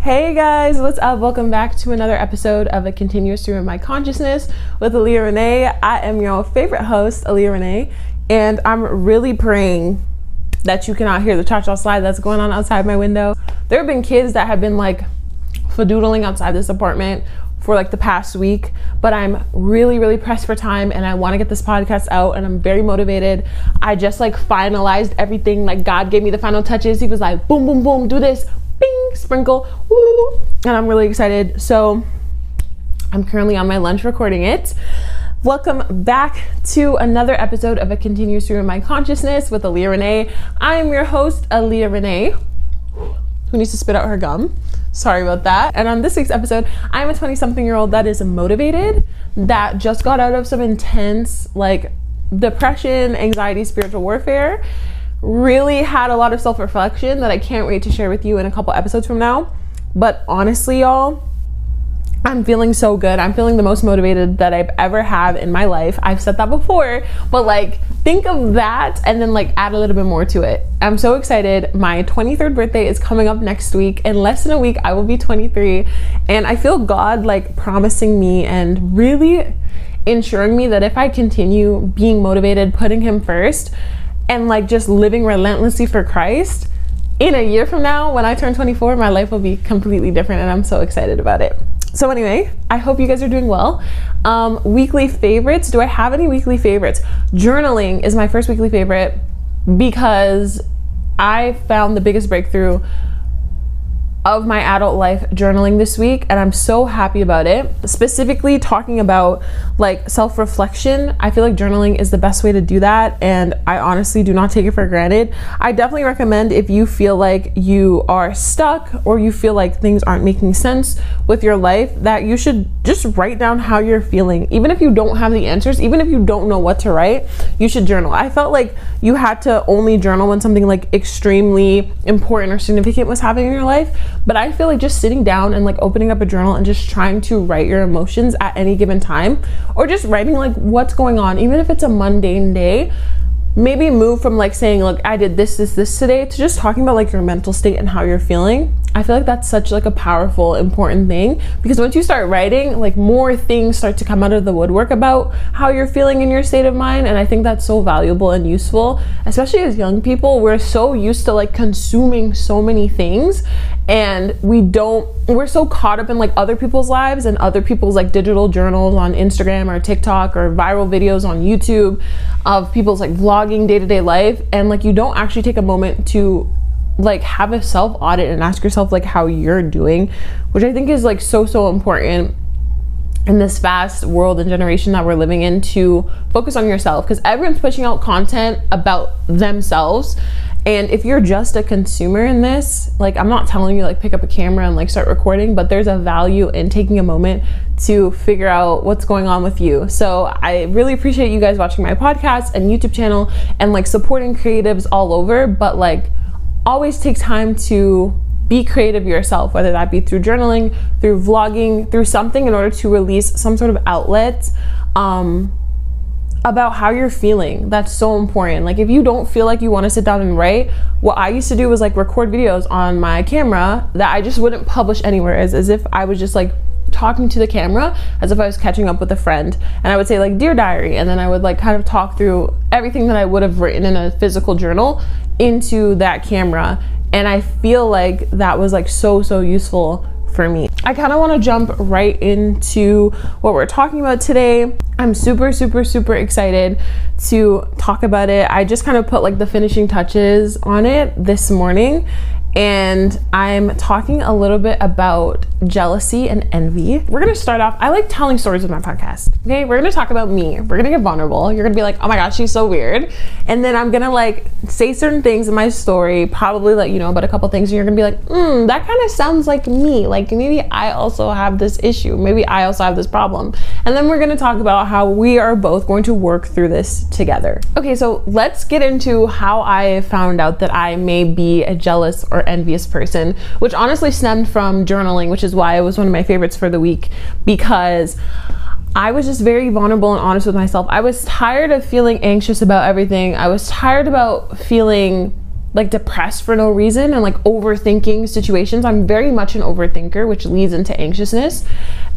Hey guys, what's up? Welcome back to another episode of A Continuous Stream of My Consciousness with Aaliyah Renee. I am your favorite host, Aaliyah Renee, and I'm really praying that you cannot hear the cha-cha slide that's going on outside my window. There have been kids that have been like fadoodling outside this apartment for like the past week, but I'm really, really pressed for time and I want to get this podcast out and I'm very motivated. I just like finalized everything. Like God gave me the final touches. He was like, boom, boom, boom, do this, bing, sprinkle, woo, and I'm really excited. So I'm currently on my lunch recording it. Welcome back to another episode of A Continuous Stream of My Consciousness with Aaliyah Renee. I am your host, Aaliyah Renee, who needs to spit out her gum. Sorry about that. And on this week's episode, I'm a 20 something year old that is motivated, that just got out of some intense, like, depression, anxiety, spiritual warfare really had a lot of self reflection that I can't wait to share with you in a couple episodes from now. But honestly, y'all, I'm feeling so good. I'm feeling the most motivated that I've ever had in my life. I've said that before, but like think of that and then like add a little bit more to it. I'm so excited. My 23rd birthday is coming up next week. In less than a week, I will be 23. And I feel God like promising me and really ensuring me that if I continue being motivated, putting Him first, and like just living relentlessly for Christ, in a year from now, when I turn 24, my life will be completely different, and I'm so excited about it. So, anyway, I hope you guys are doing well. Um, weekly favorites. Do I have any weekly favorites? Journaling is my first weekly favorite because I found the biggest breakthrough of my adult life journaling this week and I'm so happy about it. Specifically talking about like self-reflection, I feel like journaling is the best way to do that and I honestly do not take it for granted. I definitely recommend if you feel like you are stuck or you feel like things aren't making sense with your life that you should just write down how you're feeling. Even if you don't have the answers, even if you don't know what to write, you should journal. I felt like you had to only journal when something like extremely important or significant was happening in your life but I feel like just sitting down and like opening up a journal and just trying to write your emotions at any given time, or just writing like what's going on, even if it's a mundane day, maybe move from like saying look i did this this this today to just talking about like your mental state and how you're feeling i feel like that's such like a powerful important thing because once you start writing like more things start to come out of the woodwork about how you're feeling in your state of mind and i think that's so valuable and useful. Especially as young people we're so used to like consuming so many things and we don't we're so caught up in like other people's lives and other people's like digital journals on instagram or tiktok or viral videos on youtube of people's like vlogging day-to-day life and like you don't actually take a moment to like have a self audit and ask yourself like how you're doing which i think is like so so important in this fast world and generation that we're living in to focus on yourself because everyone's pushing out content about themselves and if you're just a consumer in this, like I'm not telling you like pick up a camera and like start recording, but there's a value in taking a moment to figure out what's going on with you. So I really appreciate you guys watching my podcast and YouTube channel and like supporting creatives all over, but like always take time to be creative yourself, whether that be through journaling, through vlogging, through something in order to release some sort of outlet. Um, about how you're feeling. That's so important. Like if you don't feel like you want to sit down and write, what I used to do was like record videos on my camera that I just wouldn't publish anywhere as, as if I was just like talking to the camera as if I was catching up with a friend. And I would say like dear diary and then I would like kind of talk through everything that I would have written in a physical journal into that camera. And I feel like that was like so so useful for me. I kind of want to jump right into what we're talking about today. I'm super, super, super excited to talk about it. I just kind of put like the finishing touches on it this morning and I'm talking a little bit about jealousy and envy. We're gonna start off. I like telling stories with my podcast. Okay, we're gonna talk about me. We're gonna get vulnerable. You're gonna be like, oh my gosh, she's so weird. And then I'm gonna like say certain things in my story, probably let you know about a couple things, and you're gonna be like, hmm, that kind of sounds like me. Like maybe I also have this issue. Maybe I also have this problem. And then we're gonna talk about how we are both going to work through this together. Okay, so let's get into how I found out that I may be a jealous or envious person, which honestly stemmed from journaling, which is why it was one of my favorites for the week because I was just very vulnerable and honest with myself. I was tired of feeling anxious about everything. I was tired about feeling like depressed for no reason and like overthinking situations. I'm very much an overthinker, which leads into anxiousness.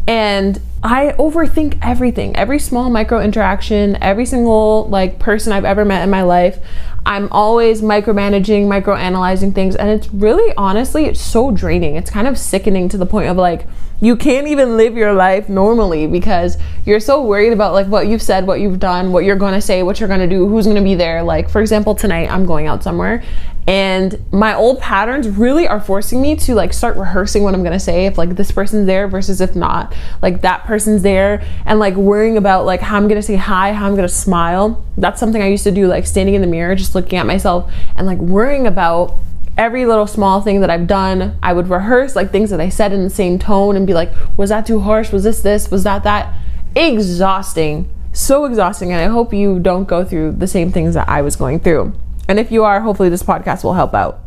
And I overthink everything, every small micro interaction, every single like person I've ever met in my life. I'm always micromanaging, microanalyzing things, and it's really honestly, it's so draining. It's kind of sickening to the point of like you can't even live your life normally because you're so worried about like what you've said, what you've done, what you're going to say, what you're going to do, who's going to be there. Like for example, tonight I'm going out somewhere and my old patterns really are forcing me to like start rehearsing what I'm to say if like this person's there versus if not. Like that person's there and like worrying about like how I'm to say hi, how I'm to smile. That's something I used to do like standing in the mirror just looking at myself and like worrying about every little small thing that I've done, I would rehearse like things that I said in the same tone and be like, was that too harsh? Was this this? Was that that? Exhausting. So exhausting. And I hope you don't go through the same things that I was going through. And if you are, hopefully this podcast will help out.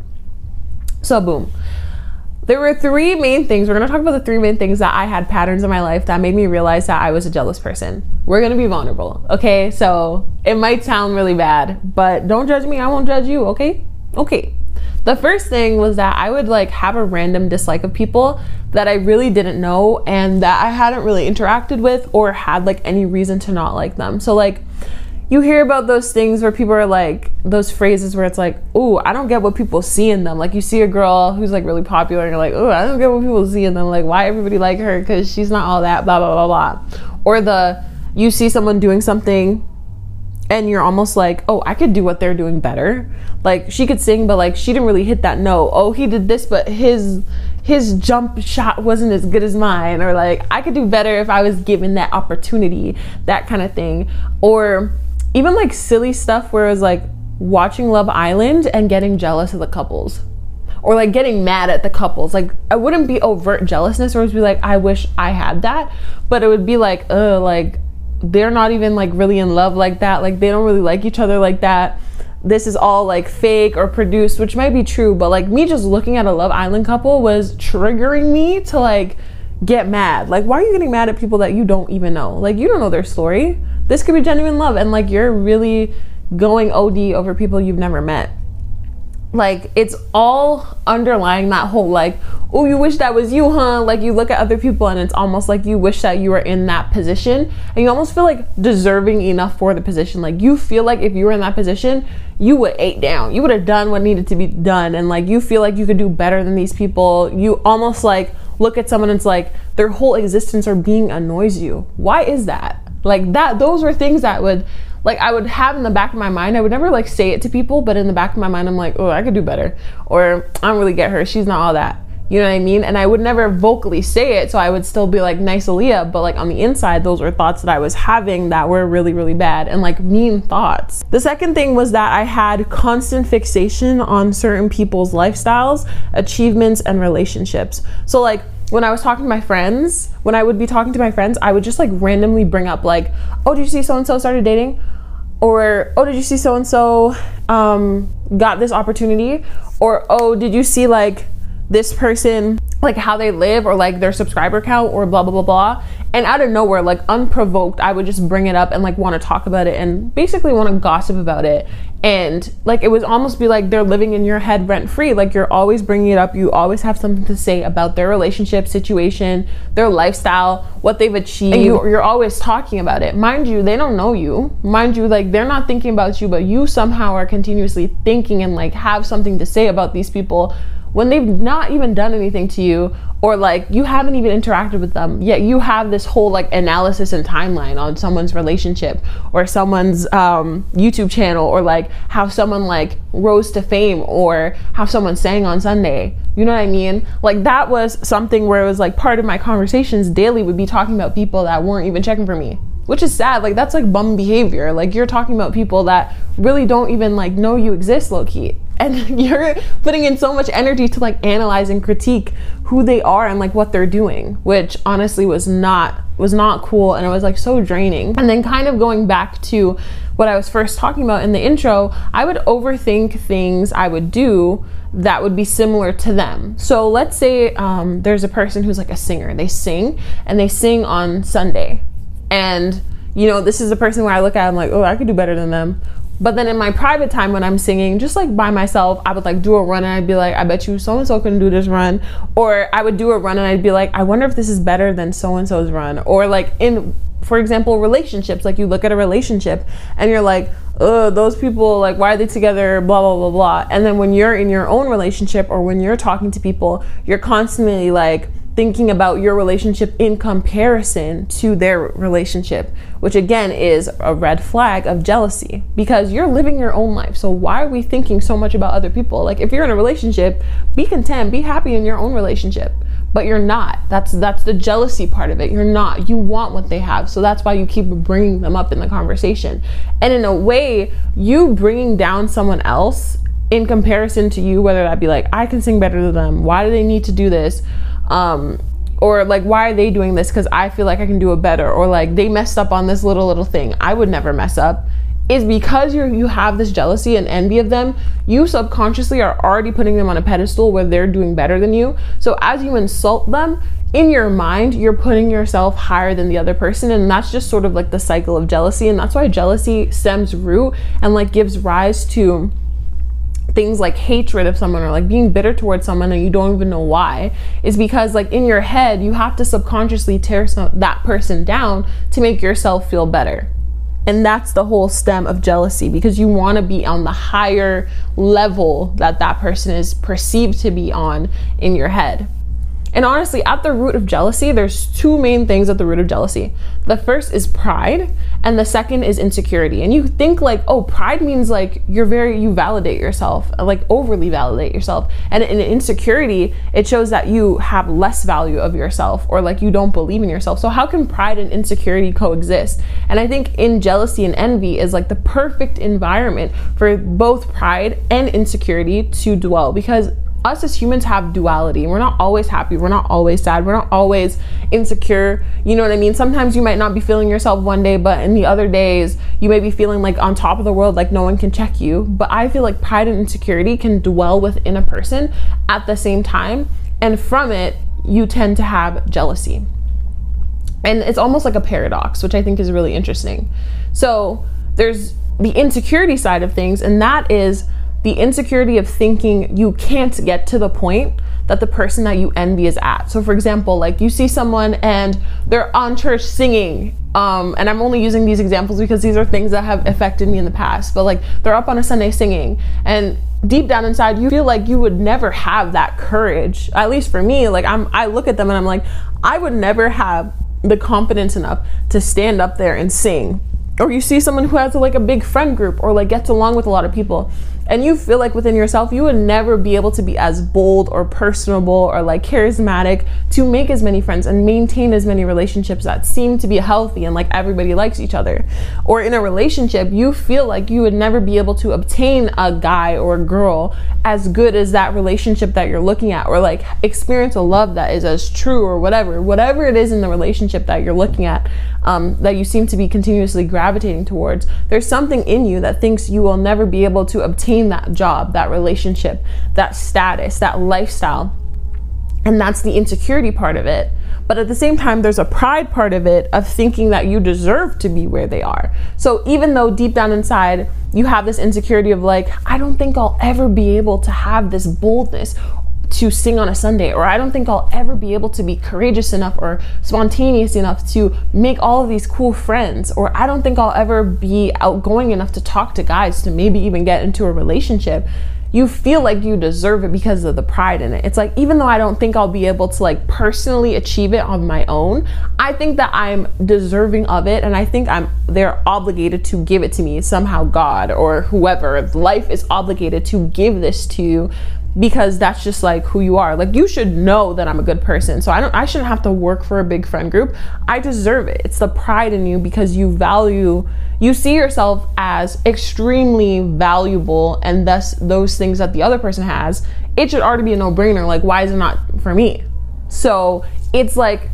So, boom. There were three main things. We're to talk about the three main things that I had patterns in my life that made me realize that I was a jealous person. We're to be vulnerable, okay? So, it might sound really bad, but don't judge me. I won't judge you, okay? Okay. The first thing was that I would like have a random dislike of people that I really didn't know and that I hadn't really interacted with or had like any reason to not like them. So like you hear about those things where people are like those phrases where it's like, "Oh, I don't get what people see in them." Like you see a girl who's like really popular and you're like, "Oh, I don't get what people see in them." Like why everybody like her cuz she's not all that blah blah blah blah. Or the you see someone doing something and you're almost like, oh, I could do what they're doing better. Like she could sing, but like she didn't really hit that note. Oh, he did this, but his his jump shot wasn't as good as mine. Or like I could do better if I was given that opportunity, that kind of thing. Or even like silly stuff where it was like watching Love Island and getting jealous of the couples. Or like getting mad at the couples. Like I wouldn't be overt jealousness or would be like, I wish I had that. But it would be like, uh, like they're not even like really in love like that. Like they don't really like each other like that. This is all like fake or produced, which might be true, but like me just looking at a Love Island couple was triggering me to like get mad. Like, why are you getting mad at people that you don't even know? Like, you don't know their story. This could be genuine love, and like you're really going OD over people you've never met like it's all underlying that whole like oh you wish that was you huh like you look at other people and it's almost like you wish that you were in that position and you almost feel like deserving enough for the position like you feel like if you were in that position you would ate down you would have done what needed to be done and like you feel like you could do better than these people you almost like look at someone and it's like their whole existence or being annoys you why is that like that those were things that would like I would have in the back of my mind. I would never like say it to people, but in the back of my mind, I'm like, oh, I could do better, or I don't really get her. She's not all that. You know what I mean? And I would never vocally say it, so I would still be like nice Aaliyah, but like on the inside, those were thoughts that I was having that were really, really bad and like mean thoughts. The second thing was that I had constant fixation on certain people's lifestyles, achievements, and relationships. So like when I was talking to my friends, when I would be talking to my friends, I would just like randomly bring up like, "Oh, did you see so and so started dating?" Or, "Oh, did you see so and so got this opportunity?" Or, "Oh, did you see like this person like how they live or like their subscriber count or blah blah blah blah. And out of nowhere like unprovoked i would just bring it up and like want to talk about it and basically want to gossip about it. And like it would almost be like they're living in your head rent free like you're always bringing it up. You always have something to say about their relationship situation their lifestyle what they've achieved. And you, you're always talking about it. Mind you they don't know you. Mind you like they're not thinking about you but you somehow are continuously thinking and like have something to say about these people when they've not even done anything to you or like you haven't even interacted with them yet you have this whole like analysis and timeline on someone's relationship or someone's um, youtube channel or like how someone like rose to fame or how someone sang on sunday. You know what i mean? Like that was something where it was like part of my conversations daily would be talking about people that weren't even checking for me which is sad like that's like bum behavior. Like you're talking about people that really don't even like know you exist low key and you're putting in so much energy to like analyze and critique who they are and like what they're doing which honestly was not was not cool and it was like so draining. And then kind of going back to what i was first talking about in the intro i would overthink things i would do that would be similar to them. So let's say um, there's a person who's like a singer. They sing and they sing on sunday and you know this is a person where i look at i'm like oh i could do better than them But then in my private time when I'm singing, just like by myself, I would like do a run and I'd be like, I bet you so and so couldn't do this run. Or I would do a run and I'd be like, I wonder if this is better than so and so's run. Or like in, for example, relationships, like you look at a relationship and you're like, oh, those people, like, why are they together? Blah, blah, blah, blah. And then when you're in your own relationship or when you're talking to people, you're constantly like, thinking about your relationship in comparison to their relationship, which again is a red flag of jealousy because you're living your own life. So, why are we thinking so much about other people? Like, if you're in a relationship, be content, be happy in your own relationship. But you're not. That's that's the jealousy part of it. You're not. You want what they have. So that's why you keep bringing them up in the conversation. And in a way, you bringing down someone else in comparison to you, whether that be like, I can sing better than them. Why do they need to do this? Um, or like why are they doing this? Because i feel like i can do it better. Or like they messed up on this little little thing. I would never mess up. Is because you you have this jealousy and envy of them you subconsciously are already putting them on a pedestal where they're doing better than you. So as you insult them in your mind you're putting yourself higher than the other person. And that's just sort of like the cycle of jealousy. And that's why jealousy stems root and like gives rise to things like hatred of someone or like being bitter towards someone and you don't even know why is because like in your head you have to subconsciously tear some, that person down to make yourself feel better. And that's the whole stem of jealousy because you want to be on the higher level that that person is perceived to be on in your head and honestly, at the root of jealousy, there's two main things at the root of jealousy. The first is pride, and the second is insecurity. And you think like, oh, pride means like you're very you validate yourself, like overly validate yourself. And in insecurity, it shows that you have less value of yourself or like you don't believe in yourself. So how can pride and insecurity coexist? And I think in jealousy and envy is like the perfect environment for both pride and insecurity to dwell because us as humans have duality. We're not always happy. We're not always sad. We're not always insecure. You know what I mean? Sometimes you might not be feeling yourself one day, but in the other days, you may be feeling like on top of the world, like no one can check you. But I feel like pride and insecurity can dwell within a person at the same time. And from it, you tend to have jealousy. And it's almost like a paradox, which I think is really interesting. So there's the insecurity side of things, and that is the insecurity of thinking you can't get to the point that the person that you envy is at. So, for example, like you see someone and they're on church singing, um, and I'm only using these examples because these are things that have affected me in the past, but like they're up on a Sunday singing, and deep down inside, you feel like you would never have that courage. At least for me, like I'm, I look at them and I'm like, I would never have the confidence enough to stand up there and sing. Or you see someone who has like a big friend group or like gets along with a lot of people and you feel like within yourself you would never be able to be as bold or personable or like charismatic to make as many friends and maintain as many relationships that seem to be healthy and like everybody likes each other. Or in a relationship you feel like you would never be able to obtain a guy or a girl as good as that relationship that you're looking at or like experience a love that is as true or whatever. Whatever it is in the relationship that you're looking at um, that you seem to be continuously gravitating towards there's something in you that thinks you will never be able to obtain that job, that relationship, that status, that lifestyle. And that's the insecurity part of it. But at the same time, there's a pride part of it of thinking that you deserve to be where they are. So even though deep down inside, you have this insecurity of like, I don't think I'll ever be able to have this boldness to sing on a Sunday, or I don't think I'll ever be able to be courageous enough or spontaneous enough to make all of these cool friends, or I don't think I'll ever be outgoing enough to talk to guys to maybe even get into a relationship. You feel like you deserve it because of the pride in it. It's like, even though I don't think I'll be able to like personally achieve it on my own, I think that I'm deserving of it and I think I'm they're obligated to give it to me somehow God or whoever life is obligated to give this to you because that's just like who you are. Like you should know that I'm a good person. So I don't I shouldn't have to work for a big friend group. I deserve it. It's the pride in you because you value you see yourself as extremely valuable and thus those things that the other person has, it should already be a no-brainer. Like why is it not for me? So it's like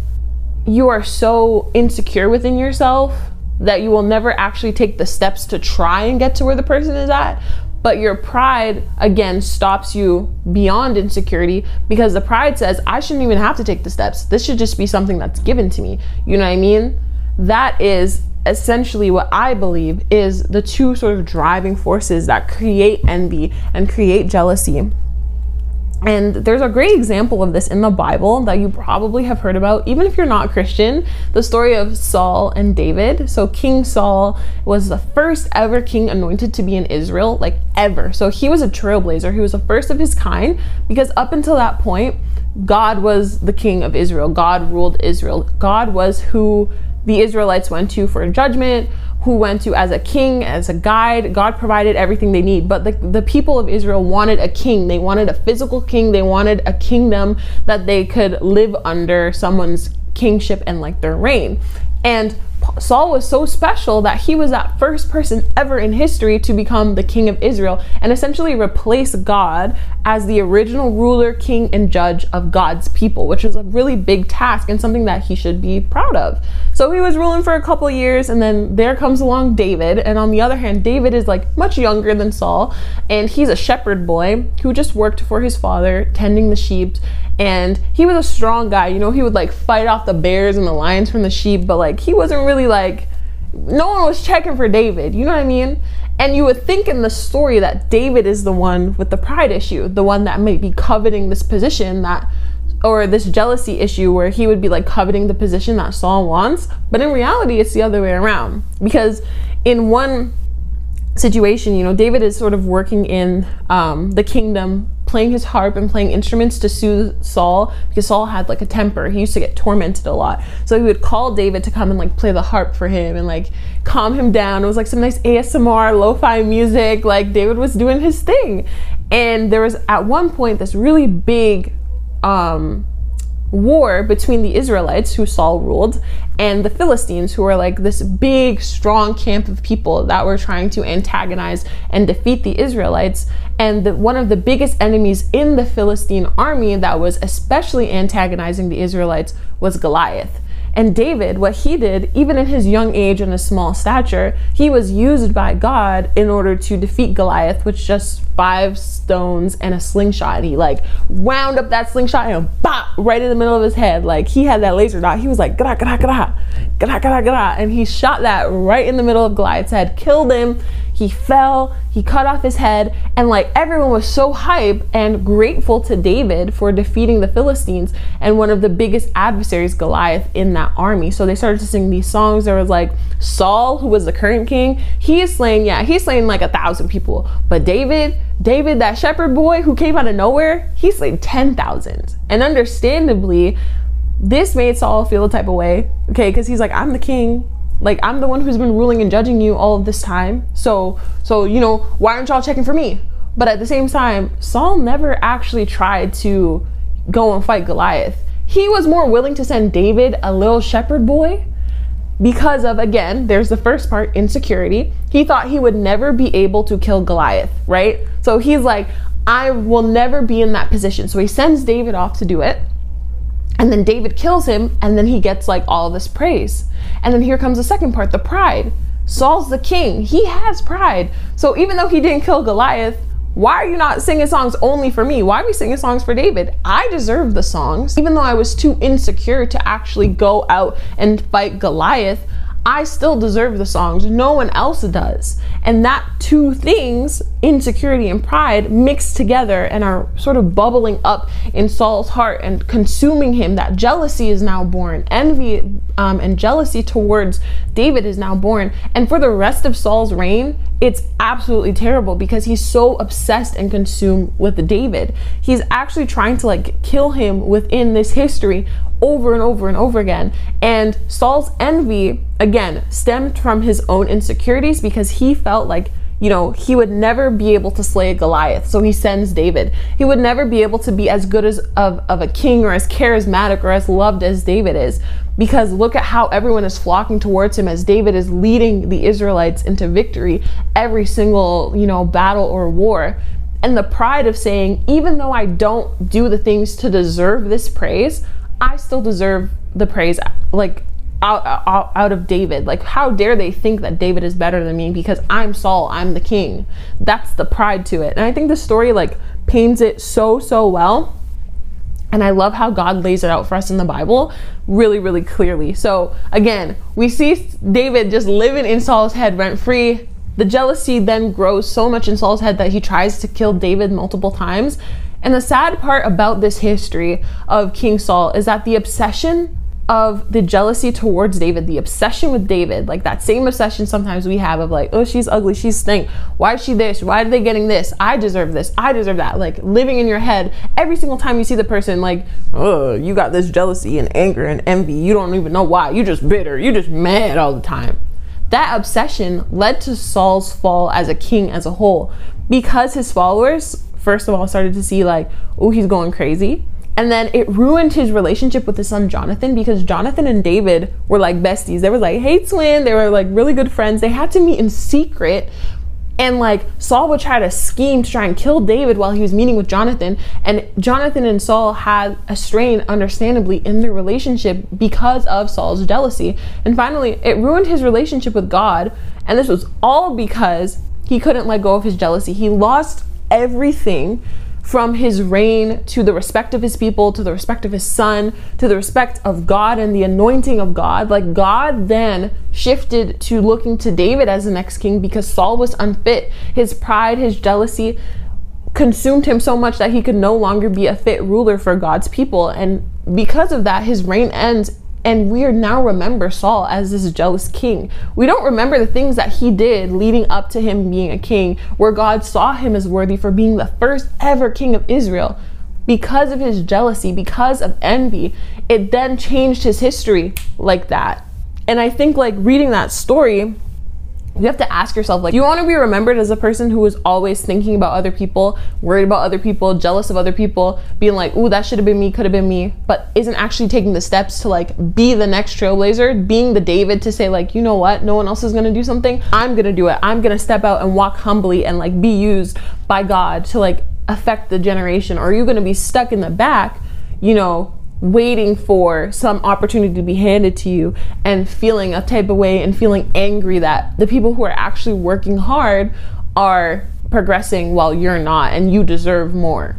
you are so insecure within yourself that you will never actually take the steps to try and get to where the person is at but your pride, again, stops you beyond insecurity because the pride says, I shouldn't even have to take the steps. This should just be something that's given to me. You know what I mean? That is essentially what I believe is the two sort of driving forces that create envy and create jealousy. And there's a great example of this in the Bible that you probably have heard about, even if you're not Christian the story of Saul and David. So, King Saul was the first ever king anointed to be in Israel, like ever. So, he was a trailblazer. He was the first of his kind because up until that point, God was the king of Israel. God ruled Israel. God was who the Israelites went to for judgment, who went to as a king, as a guide. God provided everything they need. But the, the people of Israel wanted a king. They wanted a physical king. They wanted a kingdom that they could live under someone's kingship and like their reign. And Saul was so special that he was that first person ever in history to become the king of Israel and essentially replace God as the original ruler, king, and judge of God's people, which is a really big task and something that he should be proud of. So he was ruling for a couple years, and then there comes along David. And on the other hand, David is like much younger than Saul, and he's a shepherd boy who just worked for his father, tending the sheep. And he was a strong guy, you know, he would like fight off the bears and the lions from the sheep, but like he wasn't really like, no one was checking for David, you know what I mean? And you would think in the story that David is the one with the pride issue, the one that might be coveting this position that or this jealousy issue where he would be like coveting the position that Saul wants. But in reality, it's the other way around. Because in one situation, you know, David is sort of working in um, the kingdom, playing his harp and playing instruments to soothe Saul because Saul had like a temper. He used to get tormented a lot. So he would call David to come and like play the harp for him and like calm him down. It was like some nice ASMR, lo fi music. Like David was doing his thing. And there was at one point this really big um, war between the Israelites, who Saul ruled, and the Philistines, who were like this big, strong camp of people that were trying to antagonize and defeat the Israelites. And the, one of the biggest enemies in the Philistine army that was especially antagonizing the Israelites was Goliath. And David, what he did, even in his young age and his small stature, he was used by God in order to defeat Goliath with just five stones and a slingshot. And he like wound up that slingshot and bop right in the middle of his head. Like he had that laser dot. He was like, gra, gra, gra, gra, gra, gra, and he shot that right in the middle of Goliath's head, killed him. He fell, he cut off his head, and like everyone was so hype and grateful to David for defeating the Philistines and one of the biggest adversaries, Goliath, in that army. So they started to sing these songs. There was like Saul, who was the current king, he is slaying, yeah, he's slaying like a thousand people. But David, David, that shepherd boy who came out of nowhere, he slayed 10,000. And understandably, this made Saul feel a type of way, okay, because he's like, I'm the king. Like I'm the one who's been ruling and judging you all of this time. So so you know, why aren't y'all checking for me? But at the same time, Saul never actually tried to go and fight Goliath. He was more willing to send David, a little shepherd boy, because of again, there's the first part, insecurity. He thought he would never be able to kill Goliath, right? So he's like, I will never be in that position. So he sends David off to do it. And then David kills him, and then he gets like all this praise. And then here comes the second part the pride. Saul's the king, he has pride. So even though he didn't kill Goliath, why are you not singing songs only for me? Why are we singing songs for David? I deserve the songs. Even though I was too insecure to actually go out and fight Goliath, I still deserve the songs. No one else does. And that two things, insecurity and pride, mixed together and are sort of bubbling up in Saul's heart and consuming him. That jealousy is now born. Envy um, and jealousy towards David is now born. And for the rest of Saul's reign, it's absolutely terrible because he's so obsessed and consumed with David. He's actually trying to like kill him within this history over and over and over again. And Saul's envy, again, stemmed from his own insecurities because he felt like you know, he would never be able to slay a Goliath. So he sends David. He would never be able to be as good as of, of a king or as charismatic or as loved as David is. Because look at how everyone is flocking towards him as David is leading the Israelites into victory every single, you know, battle or war. And the pride of saying, even though I don't do the things to deserve this praise, I still deserve the praise. Like out, out, out of David. Like, how dare they think that David is better than me because I'm Saul, I'm the king. That's the pride to it. And I think the story like paints it so, so well. And I love how God lays it out for us in the Bible really, really clearly. So again, we see David just living in Saul's head rent free. The jealousy then grows so much in Saul's head that he tries to kill David multiple times. And the sad part about this history of King Saul is that the obsession of the jealousy towards David, the obsession with David, like that same obsession sometimes we have of like, oh, she's ugly, she's stink. Why is she this? Why are they getting this? I deserve this. I deserve that. Like living in your head every single time you see the person, like, oh, you got this jealousy and anger and envy. You don't even know why. You're just bitter. You're just mad all the time. That obsession led to Saul's fall as a king as a whole because his followers, first of all, started to see like, oh, he's going crazy and then it ruined his relationship with his son Jonathan because Jonathan and David were like besties. They were like, hey, twin. They were like really good friends. They had to meet in secret. And like Saul would try to scheme to try and kill David while he was meeting with Jonathan. And Jonathan and Saul had a strain, understandably, in their relationship because of Saul's jealousy. And finally, it ruined his relationship with God. And this was all because he couldn't let go of his jealousy. He lost everything from his reign to the respect of his people, to the respect of his son, to the respect of God and the anointing of God. Like God then shifted to looking to David as the next king because Saul was unfit. His pride, his jealousy consumed him so much that he could no longer be a fit ruler for God's people. And because of that, his reign ends and we are now remember Saul as this jealous king. We don't remember the things that he did leading up to him being a king, where God saw him as worthy for being the first ever king of Israel. Because of his jealousy, because of envy, it then changed his history like that. And I think, like, reading that story, you have to ask yourself like you want to be remembered as a person who is always thinking about other people worried about other people jealous of other people being like ooh that should have been me could have been me but isn't actually taking the steps to like be the next trailblazer being the david to say like you know what? No one else is going to do something. I'm going to do it. I'm going to step out and walk humbly and like be used by god to like affect the generation. Or are you going to be stuck in the back you know waiting for some opportunity to be handed to you and feeling a type of way and feeling angry that the people who are actually working hard are progressing while you're not and you deserve more.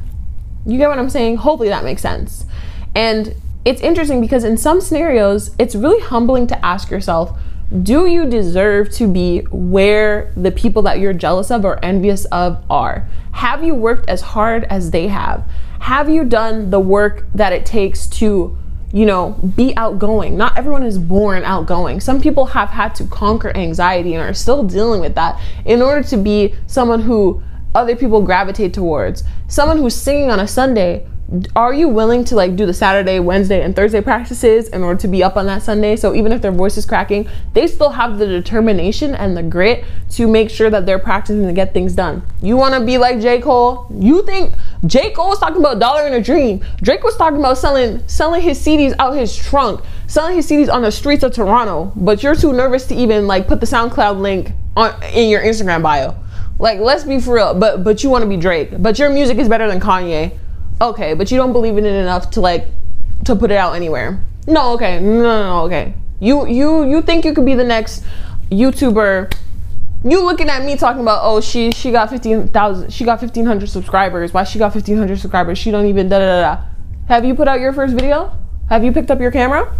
You get what I'm saying? Hopefully that makes sense. And it's interesting because in some scenarios, it's really humbling to ask yourself, do you deserve to be where the people that you're jealous of or envious of are? Have you worked as hard as they have? Have you done the work that it takes to you know, be outgoing. Not everyone is born outgoing. Some people have had to conquer anxiety and are still dealing with that in order to be someone who other people gravitate towards. Someone who's singing on a Sunday are you willing to like do the Saturday, Wednesday, and Thursday practices in order to be up on that Sunday? So even if their voice is cracking, they still have the determination and the grit to make sure that they're practicing to get things done. You want to be like J. Cole? You think J. Cole was talking about dollar in a dream? Drake was talking about selling selling his CDs out his trunk, selling his CDs on the streets of Toronto, but you're too nervous to even like put the SoundCloud link on in your Instagram bio. Like, let's be for real. But but you want to be Drake. But your music is better than Kanye okay, but you don't believe in it enough to like to put it out anywhere. No, okay, no, no, no, okay. You you you think you could be the next YouTuber? You looking at me talking about oh she she got fifteen thousand she got fifteen hundred subscribers. Why she got fifteen hundred subscribers? She don't even da da da. Have you put out your first video? Have you picked up your camera?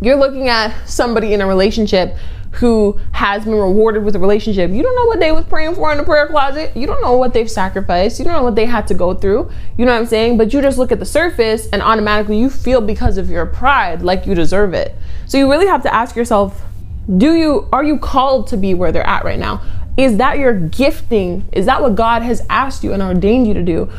You're looking at somebody in a relationship who has been rewarded with a relationship. You don't know what they was praying for in the prayer closet. You don't know what they've sacrificed. You don't know what they had to go through. You know what I'm saying? But you just look at the surface and automatically you feel because of your pride like you deserve it. So you really have to ask yourself, do you are you called to be where they're at right now? Is that your gifting? Is that what God has asked you and ordained you to do?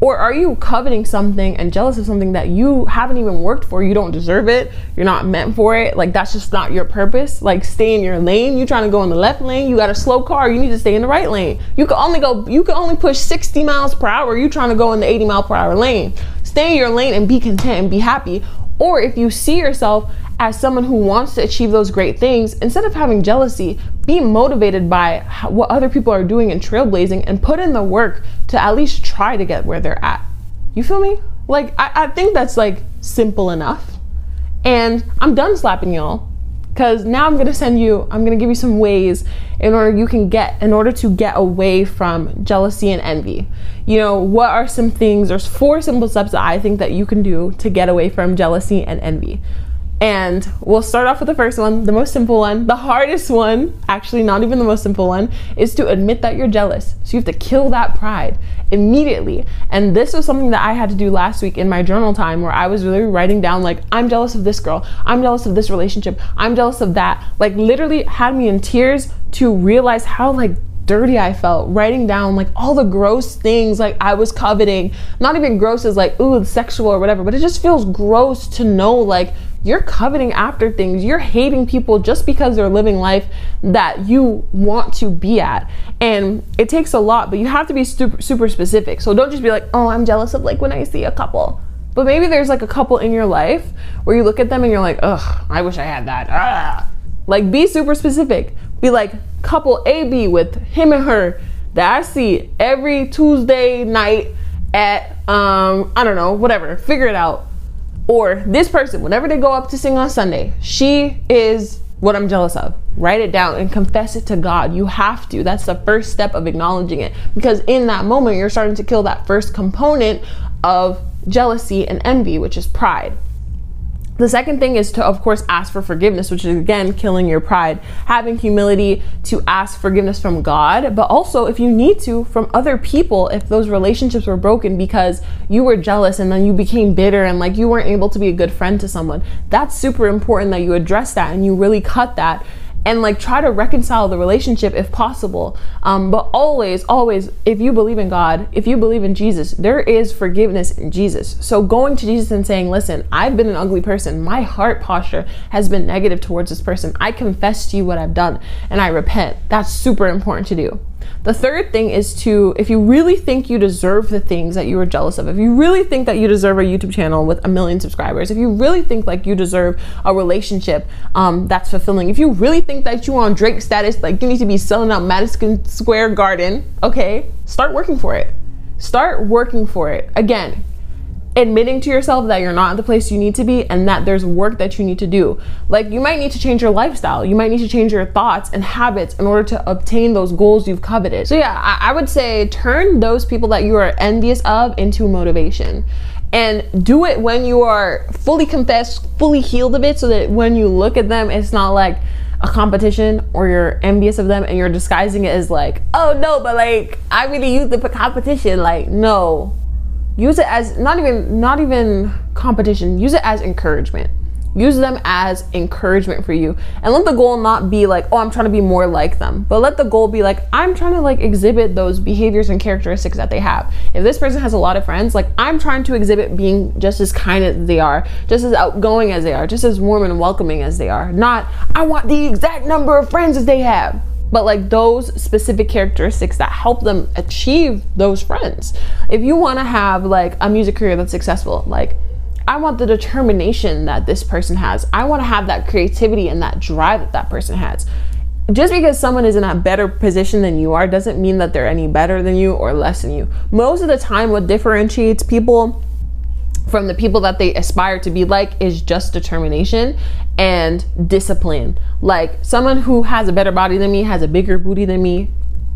Or are you coveting something and jealous of something that you haven't even worked for? You don't deserve it. You're not meant for it. Like that's just not your purpose. Like stay in your lane. You're trying to go in the left lane. You got a slow car. You need to stay in the right lane. You can only go. You can only push 60 miles per hour. You trying to go in the 80 mile per hour lane. Stay in your lane and be content and be happy. Or if you see yourself as someone who wants to achieve those great things, instead of having jealousy, be motivated by what other people are doing and trailblazing and put in the work to at least try to get where they're at. You feel me? Like, I, I think that's like simple enough. And I'm done slapping y'all. Because now i'm to send you i'm to give you some ways in order you can get in order to get away from jealousy and envy. You know what are some things there's four simple steps that i think that you can do to get away from jealousy and envy and we'll start off with the first one, the most simple one. The hardest one, actually, not even the most simple one, is to admit that you're jealous. So you have to kill that pride immediately. And this was something that I had to do last week in my journal time where I was really writing down, like, I'm jealous of this girl. I'm jealous of this relationship. I'm jealous of that. Like, literally had me in tears to realize how, like, dirty I felt, writing down like all the gross things like I was coveting. Not even gross as like, ooh, sexual or whatever, but it just feels gross to know like you're coveting after things. You're hating people just because they're living life that you want to be at. And it takes a lot, but you have to be super, super specific. So don't just be like, oh, I'm jealous of like when I see a couple. But maybe there's like a couple in your life where you look at them and you're like, ugh, I wish I had that. Ah. Like be super specific. Be like, couple AB with him and her that I see every Tuesday night at um, I don't know, whatever. Figure it out or this person, whenever they go up to sing on Sunday, she is what I'm jealous of. Write it down and confess it to God. You have to. That's the first step of acknowledging it. Because in that moment, you're starting to kill that first component of jealousy and envy, which is pride. The second thing is to, of course, ask for forgiveness, which is again killing your pride. Having humility to ask forgiveness from God, but also, if you need to, from other people if those relationships were broken because you were jealous and then you became bitter and like you weren't able to be a good friend to someone. That's super important that you address that and you really cut that and like try to reconcile the relationship if possible. Um, but always, always, if you believe in God, if you believe in Jesus, there is forgiveness in Jesus. So going to Jesus and saying, Listen, I've been an ugly person. My heart posture has been negative towards this person. I confess to you what I've done and I repent. That's super important to do. The third thing is to, if you really think you deserve the things that you are jealous of, if you really think that you deserve a YouTube channel with a million subscribers, if you really think like you deserve a relationship um, that's fulfilling, if you really think that you on Drake status, like you need to be selling out Madison Square Garden, okay, start working for it. Start working for it. Again, admitting to yourself that you're not the place you need to be and that there's work that you need to do. Like you might need to change your lifestyle. You might need to change your thoughts and habits in order to obtain those goals you've coveted. So yeah, I, I would say turn those people that you are envious of into motivation. And do it when you are fully confessed, fully healed of it, so that when you look at them, it's not like a competition or you're envious of them and you're disguising it as like, oh no, but like I really use the competition. Like, no, use it as not even not even competition. Use it as encouragement. Use them as encouragement for you. And let the goal not be like oh i'm trying to be more like them but let the goal be like i'm trying to like exhibit those behaviors and characteristics that they have. If this person has a lot of friends like i'm trying to exhibit being just as kind as they are just as outgoing as they are just as warm and welcoming as they are not i want the exact number of friends as they have but like those specific characteristics that help them achieve those friends. If you want to have like a music career that's successful, like I want the determination that this person has. I want to have that creativity and that drive that that person has. Just because someone is in a better position than you are doesn't mean that they're any better than you or less than you. Most of the time, what differentiates people from the people that they aspire to be like is just determination and discipline. Like someone who has a better body than me, has a bigger booty than me,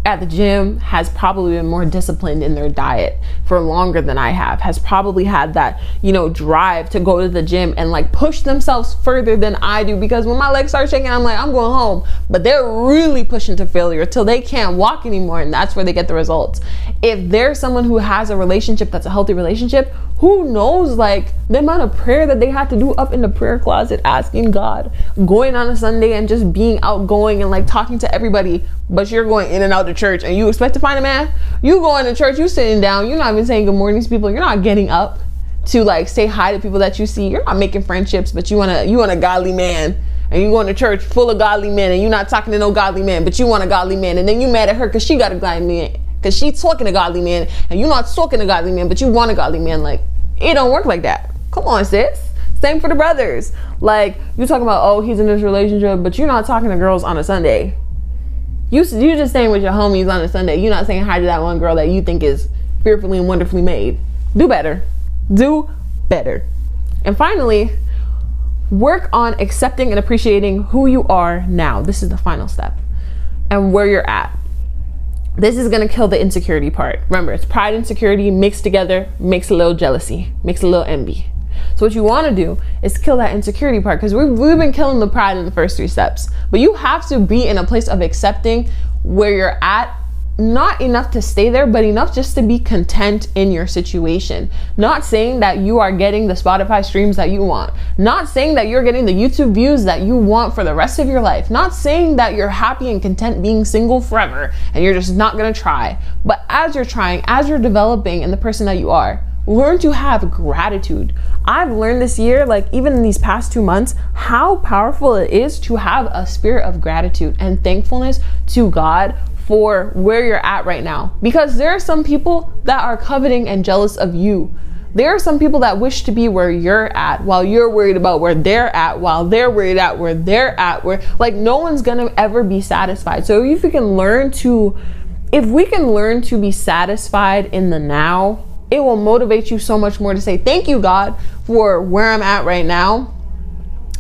at the gym has probably been more disciplined in their diet for longer than I have, has probably had that, you know, drive to go to the gym and like push themselves further than I do because when my legs start shaking, I'm like, I'm going home. But they're really pushing to failure till they can't walk anymore, and that's where they get the results. If there's someone who has a relationship that's a healthy relationship, who knows like the amount of prayer that they had to do up in the prayer closet asking God, going on a Sunday and just being outgoing and like talking to everybody, but you're going in and out the church and you expect to find a man? You going to church, you sitting down, you're not even saying good morning to people, you're not getting up to like say hi to people that you see. You're not making friendships, but you want to you want a godly man. And you going to church full of godly men and you're not talking to no godly man, but you want a godly man. And then you mad at her because she got a godly man. Because she's talking to godly man and you're not talking to godly man, but you want a godly man. Like, it don't work like that. Come on, sis. Same for the brothers. Like, you talking about, oh, he's in this relationship, but you're not talking to girls on a Sunday. You you just staying with your homies on a Sunday. You're not saying hi to that one girl that you think is fearfully and wonderfully made. Do better. Do better. And finally, work on accepting and appreciating who you are now. This is the final step and where you're at. This is gonna kill the insecurity part. Remember, it's pride and security mixed together, makes a little jealousy, makes a little envy. So what you want to do is kill that insecurity part because we've, we've been killing the pride in the first three steps. But you have to be in a place of accepting where you're at not enough to stay there, but enough just to be content in your situation. Not saying that you are getting the Spotify streams that you want. Not saying that you're getting the YouTube views that you want for the rest of your life. Not saying that you're happy and content being single forever and you're just not gonna try. But as you're trying, as you're developing in the person that you are, learn to have gratitude. I've learned this year, like even in these past two months, how powerful it is to have a spirit of gratitude and thankfulness to God for where you're at right now. Because there are some people that are coveting and jealous of you. There are some people that wish to be where you're at while you're worried about where they're at, while they're worried at where they're at, where like no one's gonna ever be satisfied. So if you can learn to, if we can learn to be satisfied in the now, it will motivate you so much more to say, Thank you, God, for where I'm at right now.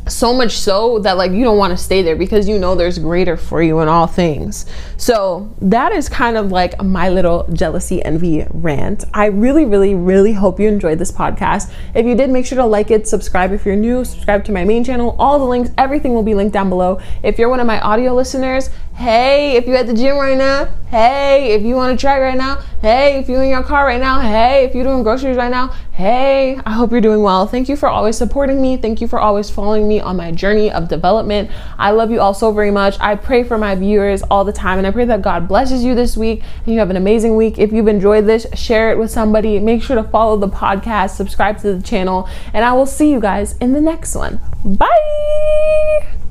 So much so that like you don't want to stay there because you know there's greater for you in all things. So that is kind of like my little jealousy envy rant. I really really really hope you enjoyed this podcast. If you did make sure to like it subscribe if you're new subscribe to my main channel. All the links everything will be linked down below. If you're one of my audio listeners hey if you're at the gym right now hey if you want to try right now hey if you're in your car right now hey if you're doing groceries right now Hey, I hope you're doing well. Thank you for always supporting me. Thank you for always following me on my journey of development. I love you all so very much. I pray for my viewers all the time and I pray that God blesses you this week and you have an amazing week. If you've enjoyed this, share it with somebody. Make sure to follow the podcast, subscribe to the channel, and I will see you guys in the next one. Bye.